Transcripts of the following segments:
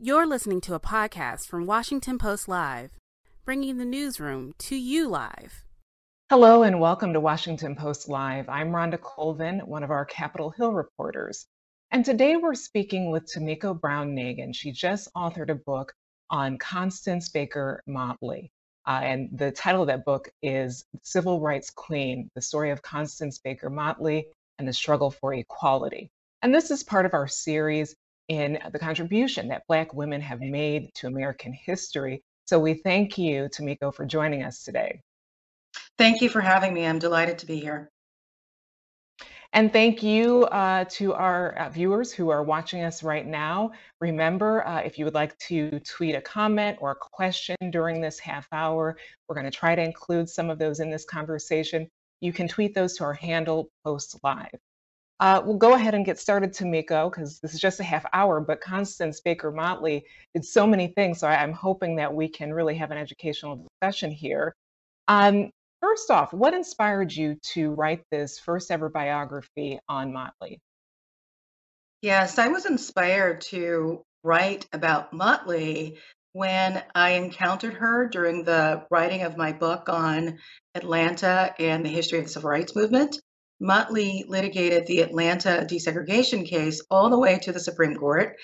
You're listening to a podcast from Washington Post Live, bringing the newsroom to you live. Hello and welcome to Washington Post Live. I'm Rhonda Colvin, one of our Capitol Hill reporters. And today we're speaking with Tomiko Brown Nagin. She just authored a book on Constance Baker Motley. Uh, and the title of that book is Civil Rights Queen The Story of Constance Baker Motley and the Struggle for Equality. And this is part of our series in the contribution that Black women have made to American history. So we thank you, Tomiko, for joining us today. Thank you for having me. I'm delighted to be here. And thank you uh, to our uh, viewers who are watching us right now. Remember, uh, if you would like to tweet a comment or a question during this half hour, we're going to try to include some of those in this conversation. You can tweet those to our handle Post Live. Uh, we'll go ahead and get started, Tomiko, because this is just a half hour, but Constance Baker Motley did so many things. So I, am hoping that we can really have an educational discussion here. Um, first off, what inspired you to write this first ever biography on Motley? Yes, I was inspired to write about Motley when I encountered her during the writing of my book on Atlanta and the history of the civil rights movement. Motley litigated the Atlanta desegregation case all the way to the Supreme Court.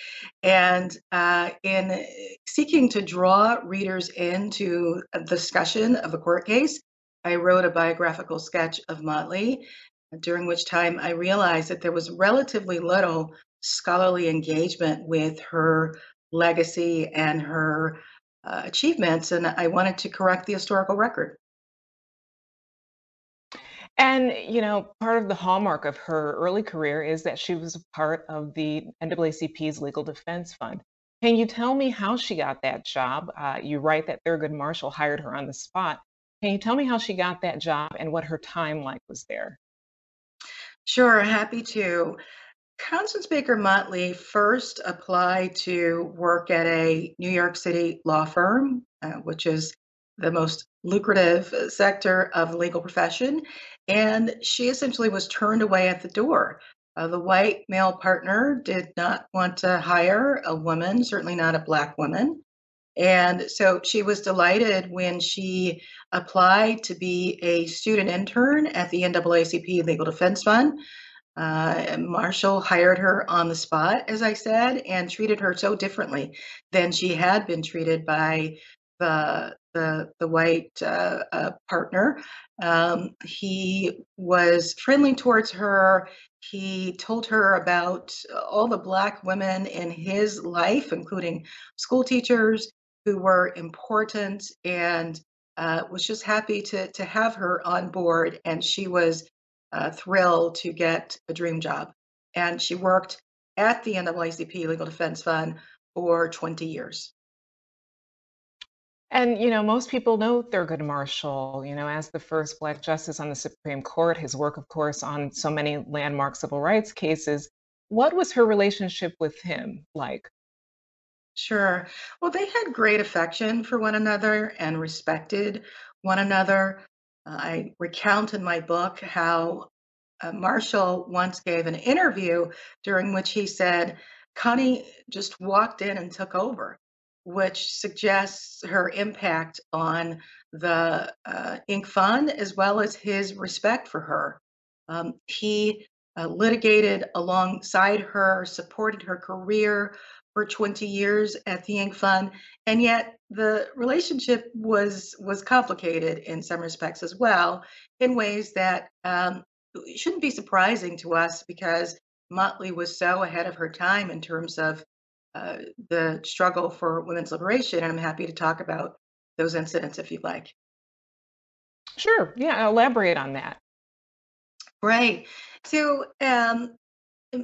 And uh, in seeking to draw readers into a discussion of a court case, I wrote a biographical sketch of Motley, during which time I realized that there was relatively little scholarly engagement with her legacy and her uh, achievements. And I wanted to correct the historical record. And, you know, part of the hallmark of her early career is that she was a part of the NAACP's Legal Defense Fund. Can you tell me how she got that job? Uh, you write that Thurgood Marshall hired her on the spot. Can you tell me how she got that job and what her time like was there? Sure, happy to. Constance Baker Motley first applied to work at a New York City law firm, uh, which is the most lucrative sector of the legal profession. And she essentially was turned away at the door. Uh, the white male partner did not want to hire a woman, certainly not a Black woman. And so she was delighted when she applied to be a student intern at the NAACP Legal Defense Fund. Uh, Marshall hired her on the spot, as I said, and treated her so differently than she had been treated by the the, the white uh, uh, partner. Um, he was friendly towards her. He told her about all the Black women in his life, including school teachers who were important, and uh, was just happy to, to have her on board. And she was uh, thrilled to get a dream job. And she worked at the NAACP Legal Defense Fund for 20 years. And, you know, most people know Thurgood Marshall, you know, as the first Black justice on the Supreme Court, his work, of course, on so many landmark civil rights cases. What was her relationship with him like? Sure. Well, they had great affection for one another and respected one another. Uh, I recount in my book how uh, Marshall once gave an interview during which he said, Connie just walked in and took over which suggests her impact on the uh, Inc. Fund as well as his respect for her. Um, he uh, litigated alongside her, supported her career for 20 years at the Inc. Fund, and yet the relationship was was complicated in some respects as well, in ways that um, shouldn't be surprising to us because Motley was so ahead of her time in terms of uh, the struggle for women's liberation. And I'm happy to talk about those incidents if you'd like. Sure. Yeah, elaborate on that. Right. So, um,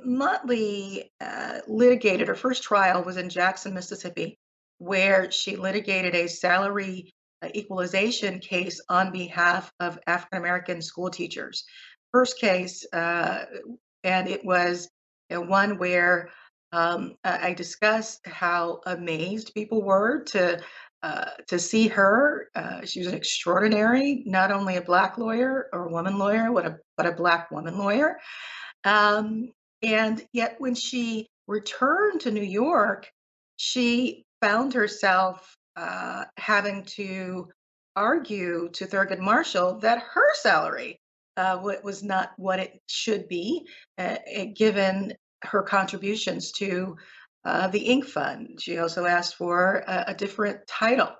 Motley uh, litigated her first trial was in Jackson, Mississippi, where she litigated a salary uh, equalization case on behalf of African American school teachers. First case, uh, and it was one where um, I discussed how amazed people were to uh, to see her. Uh, she was an extraordinary, not only a black lawyer or a woman lawyer, but a but a black woman lawyer. Um, and yet, when she returned to New York, she found herself uh, having to argue to Thurgood Marshall that her salary uh, was not what it should be, uh, given her contributions to uh, the Inc. Fund. She also asked for a, a different title.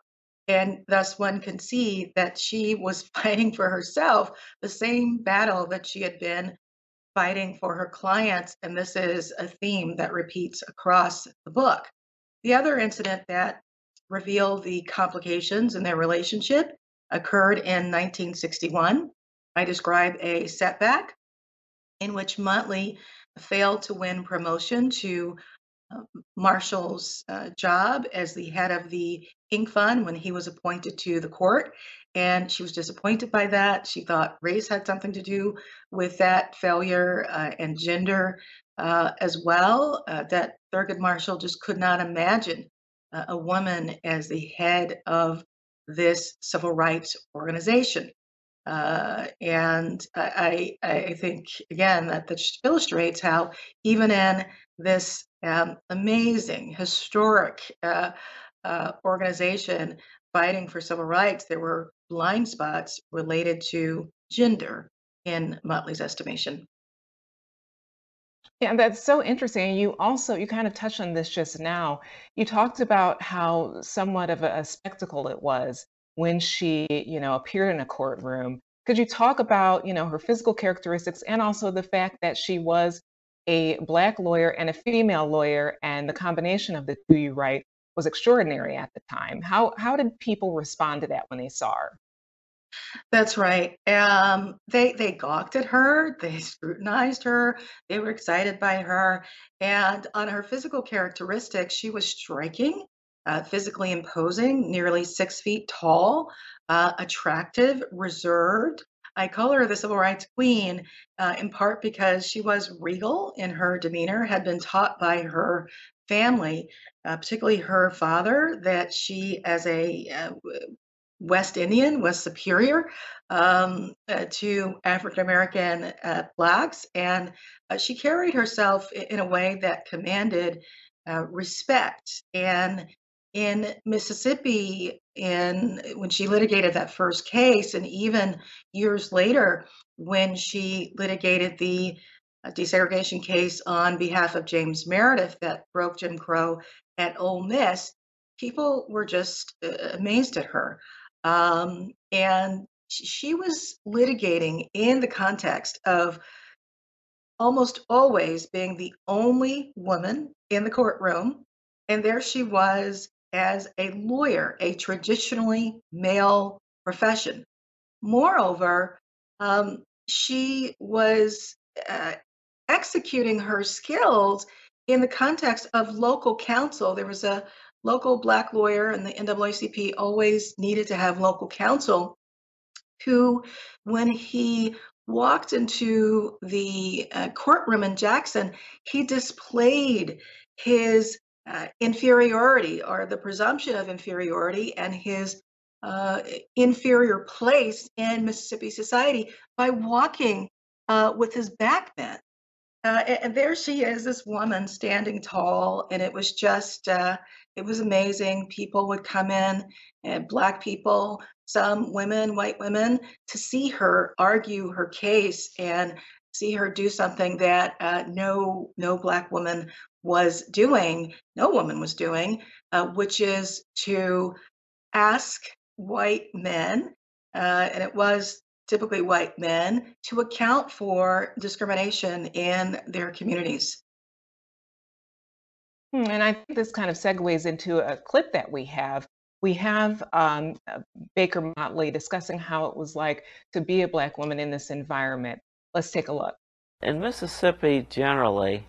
And thus, one can see that she was fighting for herself the same battle that she had been fighting for her clients. And this is a theme that repeats across the book. The other incident that revealed the complications in their relationship occurred in 1961. I describe a setback in which Motley failed to win promotion to uh, Marshall's uh, job as the head of the Inc. Fund when he was appointed to the court. And she was disappointed by that. She thought race had something to do with that failure uh, and gender uh, as well, uh, that Thurgood Marshall just could not imagine uh, a woman as the head of this civil rights organization. Uh, and I, I think, again, that that illustrates how, even in this um, amazing, historic uh, uh, organization fighting for civil rights, there were blind spots related to gender in Motley's estimation. Yeah, that's so interesting. You also you kind of touched on this just now. You talked about how somewhat of a spectacle it was when she, you know, appeared in a courtroom. Could you talk about, you know, her physical characteristics and also the fact that she was a black lawyer and a female lawyer, and the combination of the two you write was extraordinary at the time. How how did people respond to that when they saw her? That's right. Um, they they gawked at her, they scrutinized her, they were excited by her, and on her physical characteristics, she was striking, uh, physically imposing, nearly six feet tall, uh, attractive, reserved. I call her the civil rights queen uh, in part because she was regal in her demeanor, had been taught by her family, uh, particularly her father, that she, as a uh, West Indian was superior um, uh, to African American uh, blacks, and uh, she carried herself in a way that commanded uh, respect. And in Mississippi, in when she litigated that first case, and even years later when she litigated the uh, desegregation case on behalf of James Meredith that broke Jim Crow at Ole Miss, people were just uh, amazed at her. Um, and she was litigating in the context of almost always being the only woman in the courtroom. And there she was as a lawyer, a traditionally male profession. Moreover, um, she was uh, executing her skills in the context of local counsel. There was a local black lawyer and the NAACP always needed to have local counsel who, when he walked into the uh, courtroom in Jackson, he displayed his uh, inferiority or the presumption of inferiority and his uh, inferior place in Mississippi society by walking uh, with his back bent. Uh, and there she is, this woman standing tall, and it was just uh, it was amazing. People would come in, and black people, some women, white women, to see her argue her case and see her do something that uh, no no black woman was doing, no woman was doing, uh, which is to ask white men, uh, and it was typically white men, to account for discrimination in their communities. Hmm, and I think this kind of segues into a clip that we have. We have um, uh, Baker Motley discussing how it was like to be a Black woman in this environment. Let's take a look. In Mississippi, generally,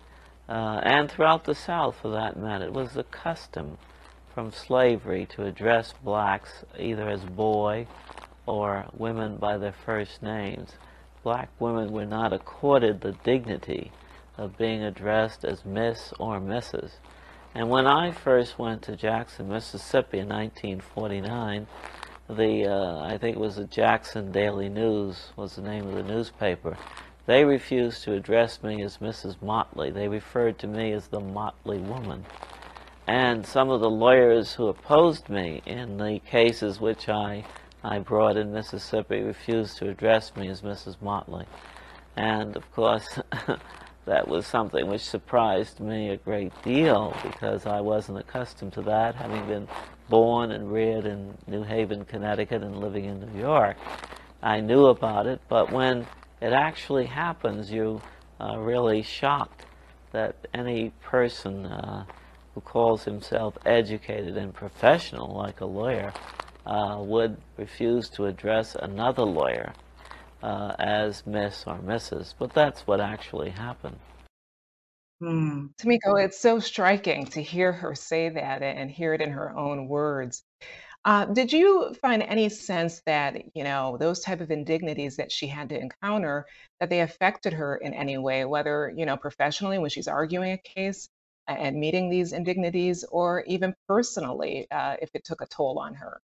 uh, and throughout the South for that matter, it was the custom from slavery to address blacks either as boy or women by their first names. Black women were not accorded the dignity of being addressed as Miss or Mrs. And when I first went to Jackson, Mississippi in 1949, the uh, I think it was the Jackson Daily News was the name of the newspaper. They refused to address me as Mrs. Motley. They referred to me as the Motley woman. and some of the lawyers who opposed me in the cases which I, I brought in Mississippi refused to address me as Mrs. Motley. And of course, that was something which surprised me a great deal because I wasn't accustomed to that, having been born and reared in New Haven, Connecticut, and living in New York. I knew about it, but when it actually happens, you are really shocked that any person uh, who calls himself educated and professional, like a lawyer, uh, would refuse to address another lawyer uh, as Miss or Mrs. But that's what actually happened. Hmm. Tomiko, it's so striking to hear her say that and hear it in her own words. Uh, did you find any sense that you know those type of indignities that she had to encounter that they affected her in any way, whether you know professionally when she's arguing a case and meeting these indignities, or even personally uh, if it took a toll on her?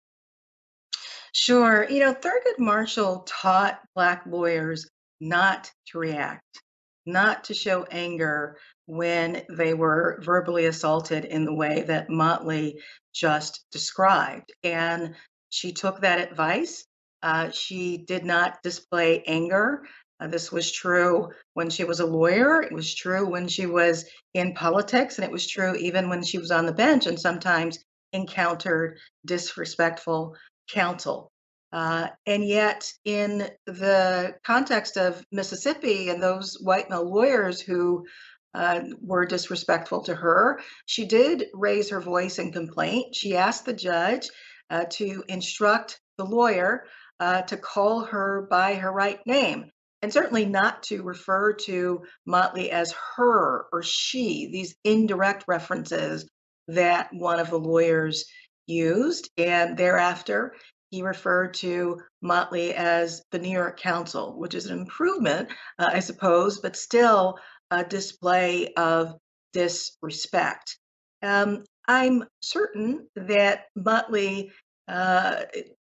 Sure. You know, Thurgood Marshall taught Black lawyers not to react, not to show anger when they were verbally assaulted in the way that Motley just described. And she took that advice. Uh, she did not display anger. Uh, this was true when she was a lawyer. It was true when she was in politics. And it was true even when she was on the bench and sometimes encountered disrespectful counsel. Uh, and yet, in the context of Mississippi and those white male lawyers who uh, were disrespectful to her. She did raise her voice in complaint. She asked the judge uh, to instruct the lawyer uh, to call her by her right name and certainly not to refer to Motley as her or she, these indirect references that one of the lawyers used. And thereafter, he referred to Motley as the New York Counsel, which is an improvement, uh, I suppose, but still a display of disrespect. Um, I'm certain that Motley uh,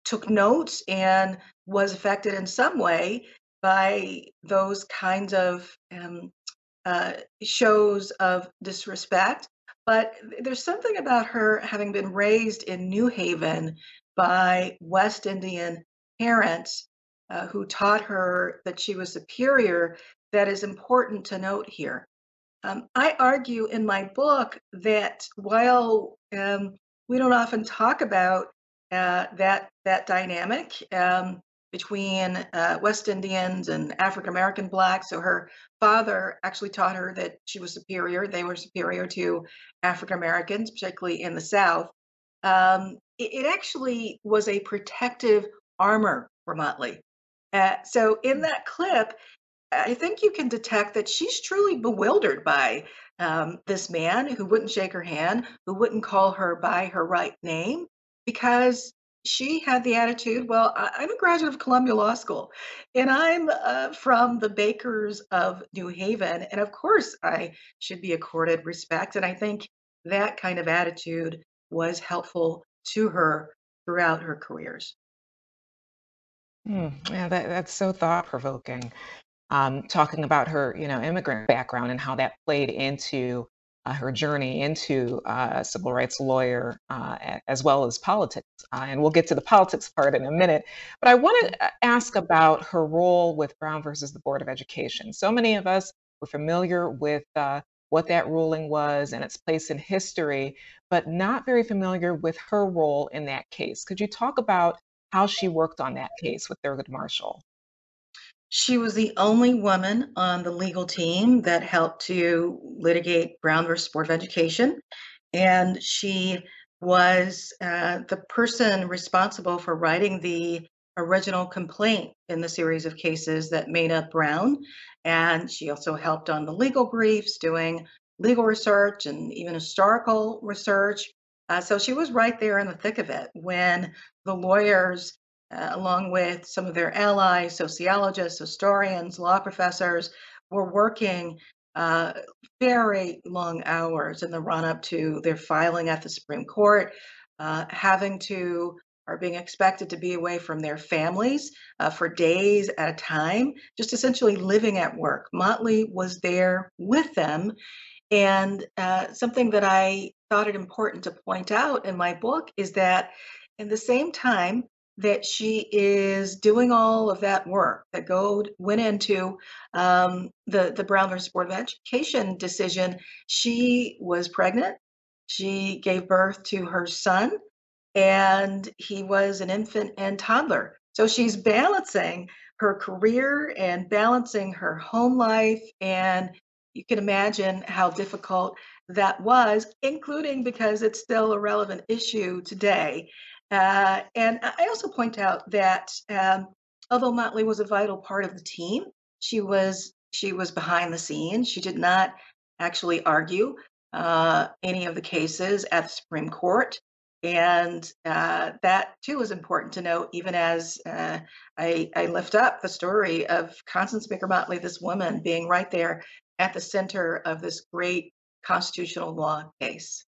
took notes and was affected in some way by those kinds of um, uh, shows of disrespect. But there's something about her having been raised in New Haven by West Indian parents uh, who taught her that she was superior that is important to note here. Um, I argue in my book that while um, we don't often talk about uh, that that dynamic um, between uh, West Indians and African American blacks, so her father actually taught her that she was superior. They were superior to African Americans, particularly in the South. Um, it, it, actually was a protective armor for Motley. Uh, so in that clip, I think you can detect that she's truly bewildered by um, this man who wouldn't shake her hand, who wouldn't call her by her right name, because she had the attitude, well, I- am a graduate of Columbia Law School and I'm uh, from the Bakers of New Haven. And of course, I should be accorded respect. And I think that kind of attitude was helpful to her throughout her careers. Hmm, yeah, that, that's so thought provoking um, talking about her, you know, immigrant background and how that played into uh, her journey into uh, a civil rights lawyer uh, as well as politics. Uh, and we'll get to the politics part in a minute. But I want to uh, ask about her role with Brown versus the Board of Education. So many of us were familiar with uh, what that ruling was and its place in history, but not very familiar with her role in that case. Could you talk about how she worked on that case with Thurgood Marshall? She was the only woman on the legal team that helped to litigate Brown versus Board of Education. And she was uh, the person responsible for writing the original complaint in the series of cases that made up Brown. And she also helped on the legal briefs, doing legal research and even historical research. Uh, so she was right there in the thick of it when the lawyers uh, along with some of their allies, sociologists, historians, law professors, were working uh, very long hours in the run up to their filing at the Supreme Court, uh, having to are being expected to be away from their families uh, for days at a time, just essentially living at work. Motley was there with them. And uh, something that I thought it important to point out in my book is that in the same time that she is doing all of that work that go went into um, the the Brown versus Board of Education decision, she was pregnant. She gave birth to her son, and he was an infant and toddler. So she's balancing her career and balancing her home life. And you can imagine how difficult that was, including because it's still a relevant issue today. Uh, and I also point out that um, although Motley was a vital part of the team, she was she was behind the scenes. She did not actually argue uh, any of the cases at the Supreme Court. And uh, that too is important to note, even as uh, I, I, lift up the story of Constance Baker Motley, this woman being right there at the center of this great constitutional law case.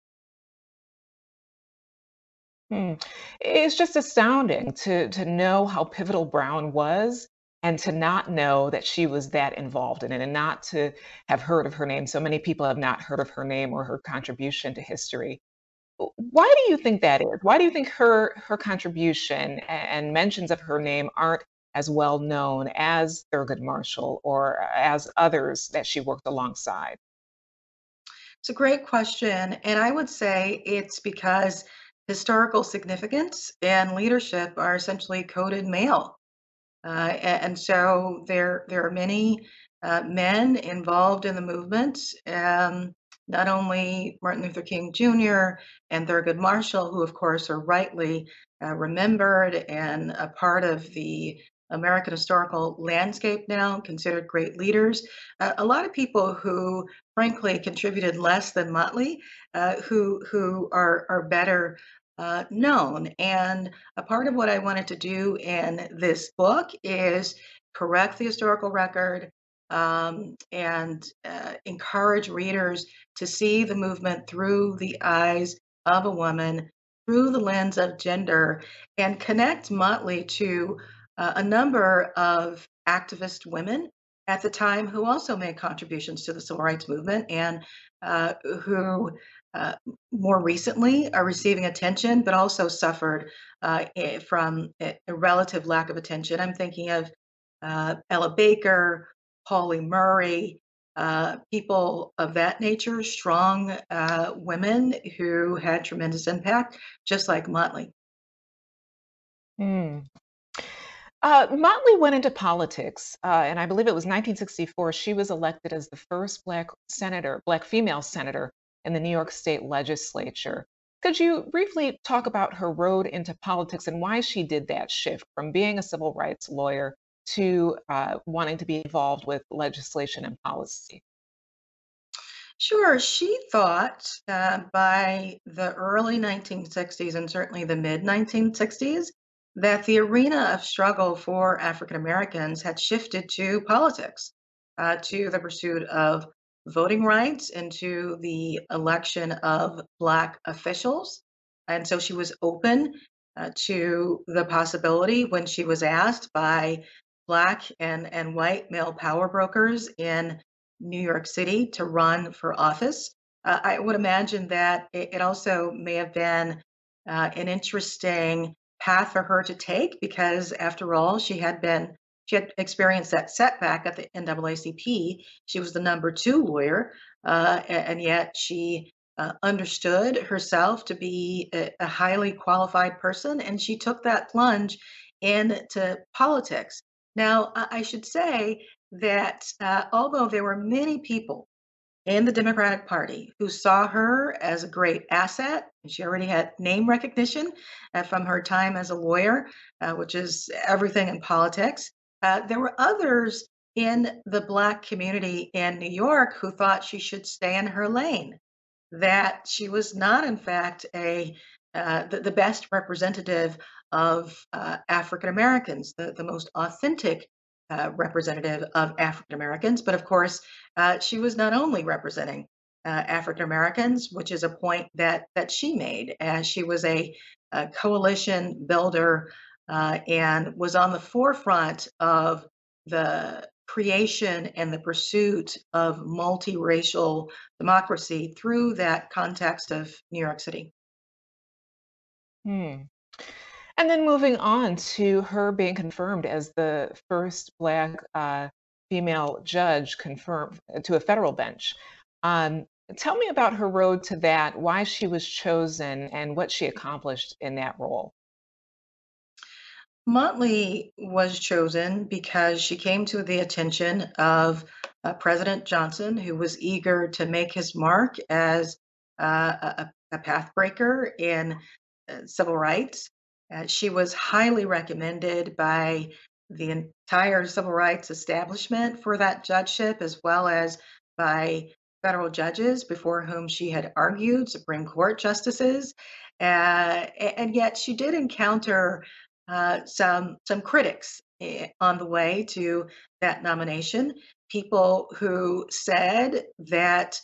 Hmm. It's just astounding to to know how pivotal Brown was and to not know that she was that involved in it and not to have heard of her name. So many people have not heard of her name or her contribution to history. Why do you think that is? Why do you think her her contribution and mentions of her name aren't as well known as Thurgood Marshall or as others that she worked alongside? It's a great question. And I would say it's because historical significance and leadership are essentially coded male. Uh, and so there, there are many uh, men involved in the movement, um, not only Martin Luther King Jr. and Thurgood Marshall, who of course are rightly uh, remembered and a part of the American historical landscape now, considered great leaders. Uh, a lot of people who, frankly, contributed less than Motley, uh, who who are are better uh, known. And a part of what I wanted to do in this book is correct the historical record um, and uh, encourage readers to see the movement through the eyes of a woman, through the lens of gender, and connect Motley to uh, a number of activist women at the time who also made contributions to the civil rights movement and uh, who uh, more recently are receiving attention, but also suffered uh, from a, relative lack of attention. I'm thinking of uh, Ella Baker, Pauli Murray, uh, people of that nature, strong women who had tremendous impact, just like Motley. Mm. Uh, Motley went into politics, uh, and I believe it was 1964. She was elected as the first Black senator, Black female senator in the New York State legislature. Could you briefly talk about her road into politics and why she did that shift from being a civil rights lawyer to uh, wanting to be involved with legislation and policy? Sure. She thought by the early 1960s and certainly the mid 1960s that the arena of struggle for African Americans had shifted to politics, uh, to the pursuit of voting rights into the election of Black officials. And so she was open uh, to the possibility when she was asked by Black and, and white male power brokers in New York City to run for office. Uh, I would imagine that it, it also may have been uh, an interesting path for her to take because, after all, she had been she had experienced that setback at the NAACP. She was the number two lawyer, uh, and yet she uh, understood herself to be a, a, highly qualified person, and she took that plunge into politics. Now, I should say that uh, although there were many people in the Democratic Party who saw her as a great asset. She already had name recognition uh, from her time as a lawyer, uh, which is everything in politics. Uh, there were others in the Black community in New York who thought she should stay in her lane, that she was not, in fact, a uh, the, the, best representative of uh, African Americans, the, the most authentic uh, representative of African Americans. But of course, uh, she was not only representing uh, African Americans, which is a point that that she made, as she was a, a coalition builder uh, and was on the forefront of the creation and the pursuit of multiracial democracy through that context of New York City. Hmm. And then moving on to her being confirmed as the first Black uh, female judge confirmed to a federal bench. Um, tell me about her road to that, why she was chosen, and what she accomplished in that role. Motley was chosen because she came to the attention of uh, President Johnson, who was eager to make his mark as uh, a, a pathbreaker in uh, civil rights. Uh, she was highly recommended by the entire civil rights establishment for that judgeship, as well as by federal judges before whom she had argued, Supreme Court justices. Uh, and yet she did encounter uh, some some critics eh, on the way to that nomination. People who said that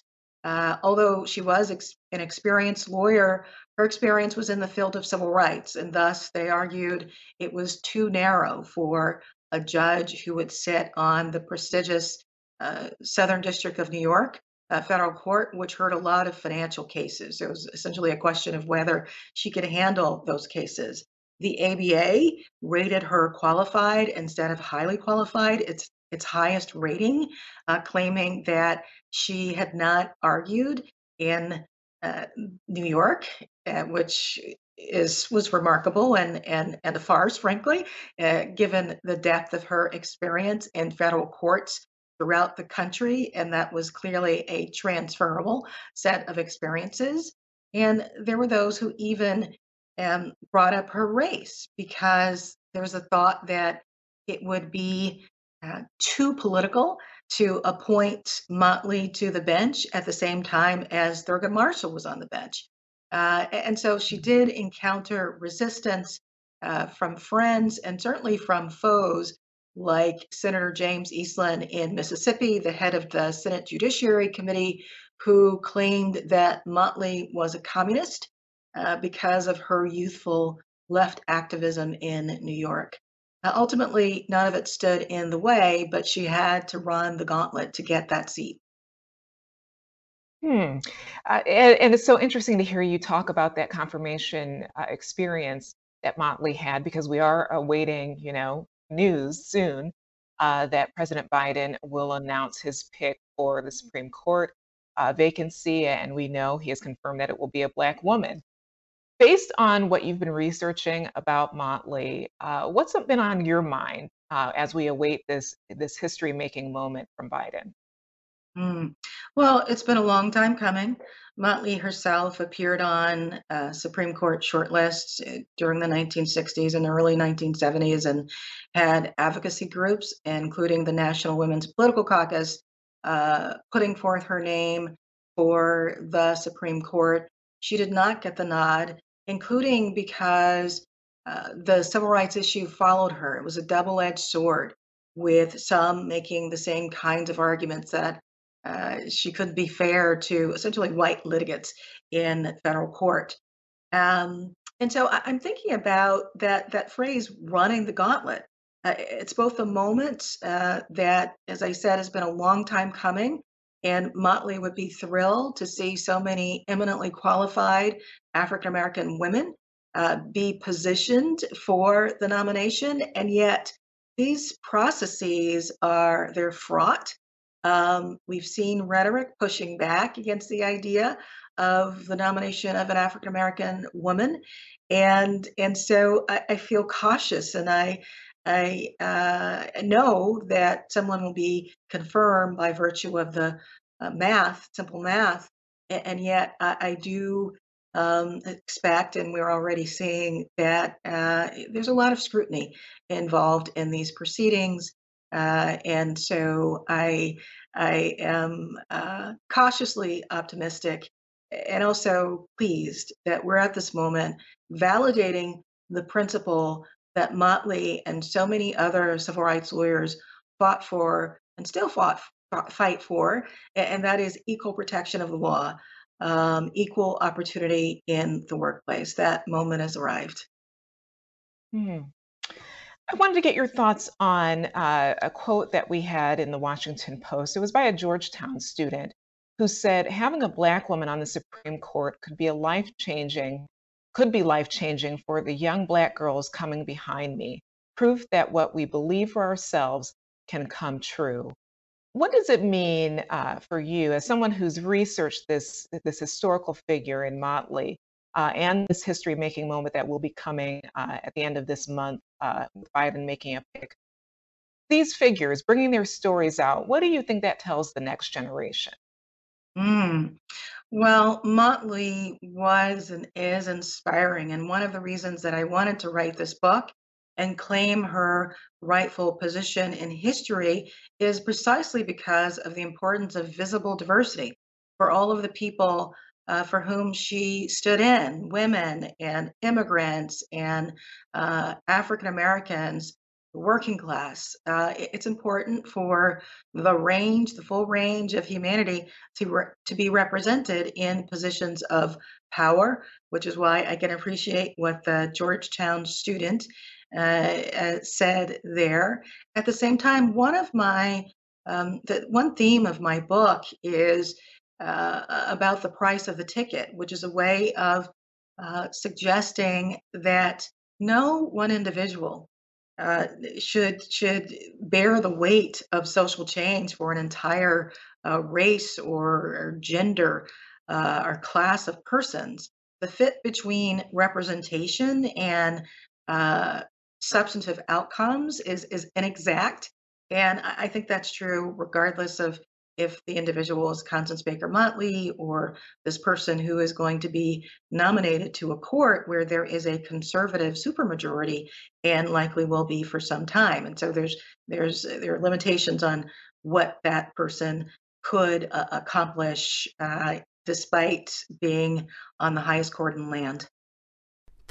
uh, although she was ex- an experienced lawyer, her experience was in the field of civil rights, and thus they argued it was too narrow for a judge who would sit on the prestigious uh, Southern District of New York uh, federal court, which heard a lot of financial cases. It was essentially a question of whether she could handle those cases. The ABA rated her qualified instead of highly qualified, its its highest rating, uh, claiming that she had not argued in New York, uh, which is was remarkable and and and a farce, frankly, uh, given the depth of her experience in federal courts throughout the country, and that was clearly a transferable set of experiences. And there were those who even um, brought up her race because there was a thought that it would be uh, too political to appoint Motley to the bench at the same time as Thurgood Marshall was on the bench. Uh, and so she did encounter resistance uh, from friends and certainly from foes like Senator James Eastland in Mississippi, the head of the Senate Judiciary Committee, who claimed that Motley was a communist uh, because of her youthful left activism in New York. Uh, ultimately, none of it stood in the way, but she had to run the gauntlet to get that seat. Hmm. Uh, and, and, it's so interesting to hear you talk about that confirmation uh, experience that Motley had because we are awaiting, you know, news soon uh, that President Biden will announce his pick for the Supreme Court uh, vacancy, and we know he has confirmed that it will be a Black woman based on what you've been researching about Motley, uh, what's been on your mind uh, as we await this this history making moment from Biden? Mm. Well, it's been a long time coming. Motley herself appeared on uh, Supreme Court shortlists uh, during the 1960s and early 1970s and had advocacy groups, including the National Women's Political Caucus, uh, putting forth her name for the Supreme Court. She did not get the nod including because uh, the civil rights issue followed her. It was a double edged sword, with some making the same kinds of arguments that uh, she couldn't be fair to essentially white litigants in federal court. Um, and so I, am thinking about that that phrase "running the gauntlet." Uh, it's both a moment uh, that, as I said, has been a long time coming, and Motley would be thrilled to see so many eminently qualified African American women uh, be positioned for the nomination. And yet, these processes are they're fraught. Um, we've seen rhetoric pushing back against the idea of the nomination of an African American woman, and and so I, I feel cautious, and I I uh, know that someone will be confirmed by virtue of the uh, math, simple math, and, and yet I, I do um, expect, and we're already seeing that uh, there's a lot of scrutiny involved in these proceedings, uh, and so I I am uh, cautiously optimistic and also pleased that we're at this moment validating the principle that Motley and so many other civil rights lawyers fought for and still fought fight for, and that is equal protection of the law, um, equal opportunity in the workplace. That moment has arrived. Hmm. I wanted to get your thoughts on uh, a quote that we had in the Washington Post. It was by a Georgetown student who said, "Having a black woman on the Supreme Court could be a life-changing, could be life-changing for the young black girls coming behind me. Proof that what we believe for ourselves can come true." What does it mean uh, for you, as someone who's researched this this historical figure in Motley? uh, and this history making moment that will be coming uh, at the end of this month uh, with Biden making a pick. These figures bringing their stories out, what do you think that tells the next generation? Mm. Well, Motley was and is inspiring. And one of the reasons that I wanted to write this book and claim her rightful position in history is precisely because of the importance of visible diversity for all of the people uh, for whom she stood in women and immigrants and uh, African Americans, working class. Uh, it's important for the range, the full range of humanity to, re- to be represented in positions of power, which is why I can appreciate what the Georgetown student uh, uh, said there. At the same time, one of my um, the one theme of my book is uh, about the price of the ticket, which is a way of uh, suggesting that no one individual uh, should should bear the weight of social change for an entire uh, race or, or gender uh, or class of persons. The fit between representation and substantive outcomes is is inexact, and I think that's true regardless of if the individual is Constance Baker Motley or this person who is going to be nominated to a court where there is a conservative supermajority and likely will be for some time. And so there's there's there are limitations on what that person could uh, accomplish uh, despite being on the highest court in land.